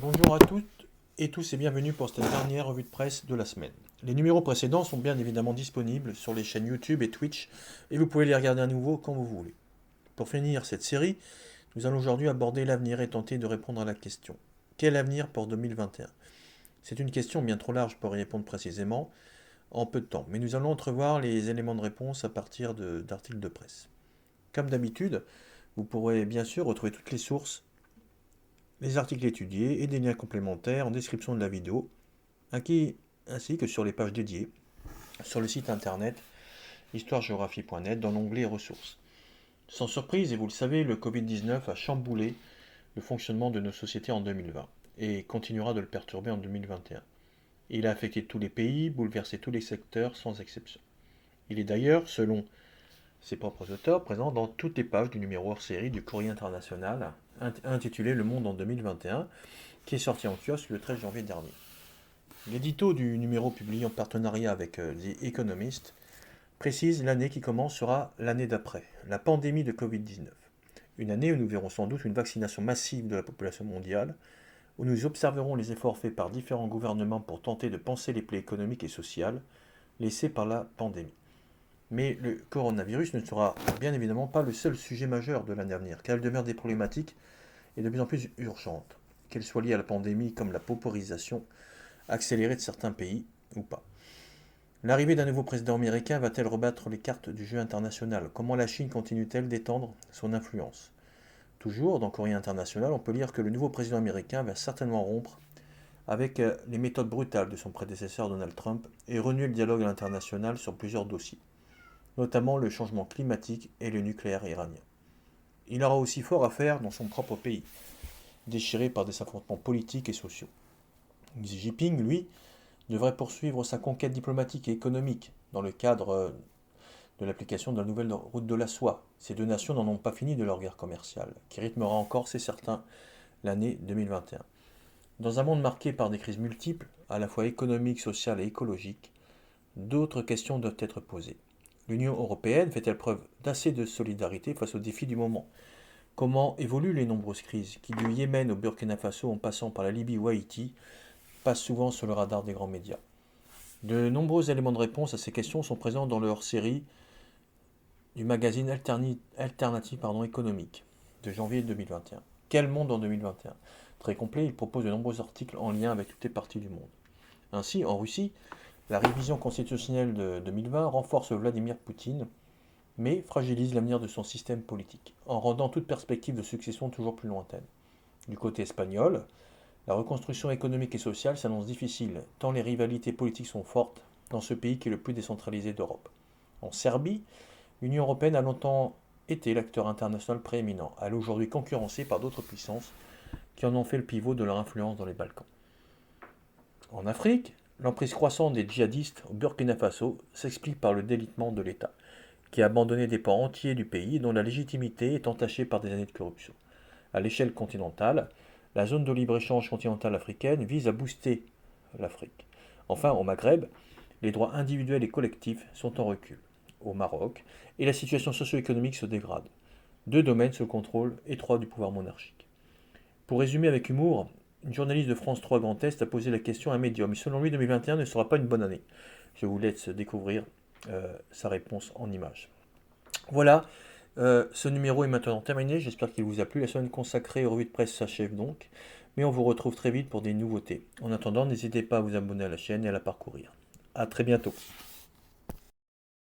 Bonjour à toutes et tous et bienvenue pour cette dernière revue de presse de la semaine. Les numéros précédents sont bien évidemment disponibles sur les chaînes YouTube et Twitch et vous pouvez les regarder à nouveau quand vous voulez. Pour finir cette série, nous allons aujourd'hui aborder l'avenir et tenter de répondre à la question. Quel avenir pour 2021 C'est une question bien trop large pour y répondre précisément en peu de temps, mais nous allons entrevoir les éléments de réponse à partir d'articles de presse. Comme d'habitude, vous pourrez bien sûr retrouver toutes les sources les articles étudiés et des liens complémentaires en description de la vidéo, ainsi que sur les pages dédiées sur le site internet histoiregéographie.net dans l'onglet ressources. Sans surprise, et vous le savez, le Covid-19 a chamboulé le fonctionnement de nos sociétés en 2020 et continuera de le perturber en 2021. Il a affecté tous les pays, bouleversé tous les secteurs sans exception. Il est d'ailleurs, selon ses propres auteurs, présent dans toutes les pages du numéro hors série du Courrier international intitulé Le Monde en 2021, qui est sorti en kiosque le 13 janvier dernier. L'édito du numéro publié en partenariat avec euh, The Economist précise l'année qui commence sera l'année d'après, la pandémie de Covid-19. Une année où nous verrons sans doute une vaccination massive de la population mondiale, où nous observerons les efforts faits par différents gouvernements pour tenter de penser les plaies économiques et sociales laissées par la pandémie. Mais le coronavirus ne sera bien évidemment pas le seul sujet majeur de l'année à venir, car il demeure des problématiques et de plus en plus urgentes, qu'elles soient liées à la pandémie comme la pauperisation accélérée de certains pays ou pas. L'arrivée d'un nouveau président américain va-t-elle rebattre les cartes du jeu international? Comment la Chine continue-t-elle d'étendre son influence? Toujours, dans Courrier International, on peut lire que le nouveau président américain va certainement rompre avec euh, les méthodes brutales de son prédécesseur Donald Trump et renouer le dialogue à l'international sur plusieurs dossiers notamment le changement climatique et le nucléaire iranien. Il aura aussi fort à faire dans son propre pays, déchiré par des affrontements politiques et sociaux. Xi Jinping, lui, devrait poursuivre sa conquête diplomatique et économique dans le cadre de l'application de la nouvelle route de la soie. Ces deux nations n'en ont pas fini de leur guerre commerciale, qui rythmera encore, c'est certain, l'année 2021. Dans un monde marqué par des crises multiples, à la fois économiques, sociales et écologiques, d'autres questions doivent être posées. L'Union européenne fait-elle preuve d'assez de solidarité face aux défis du moment? Comment évoluent les nombreuses crises qui, du Yémen au Burkina Faso en passant par la Libye ou Haïti, passent souvent sur le radar des grands médias? De nombreux éléments de réponse à ces questions sont présents dans leur série du magazine Alternative économique de janvier 2021. Quel monde en 2021 Très complet, il propose de nombreux articles en lien avec toutes les parties du monde. Ainsi, en Russie, la révision constitutionnelle de 2020 renforce Vladimir Poutine, mais fragilise l'avenir de son système politique, en rendant toute perspective de succession toujours plus lointaine. Du côté espagnol, la reconstruction économique et sociale s'annonce difficile, tant les rivalités politiques sont fortes dans ce pays qui est le plus décentralisé d'Europe. En Serbie, l'Union européenne a longtemps été l'acteur international prééminent. Elle est aujourd'hui concurrencée par d'autres puissances qui en ont fait le pivot de leur influence dans les Balkans. En Afrique, L'emprise croissante des djihadistes au Burkina Faso s'explique par le délitement de l'État, qui a abandonné des pans entiers du pays dont la légitimité est entachée par des années de corruption. À l'échelle continentale, la zone de libre-échange continentale africaine vise à booster l'Afrique. Enfin, au Maghreb, les droits individuels et collectifs sont en recul. Au Maroc, et la situation socio-économique se dégrade. Deux domaines sous le contrôle étroit du pouvoir monarchique. Pour résumer avec humour, une journaliste de France 3 Grand Est a posé la question à un médium. Selon lui, 2021 ne sera pas une bonne année. Je vous laisse découvrir euh, sa réponse en image. Voilà, euh, ce numéro est maintenant terminé. J'espère qu'il vous a plu. La semaine consacrée aux revues de presse s'achève donc. Mais on vous retrouve très vite pour des nouveautés. En attendant, n'hésitez pas à vous abonner à la chaîne et à la parcourir. A très bientôt.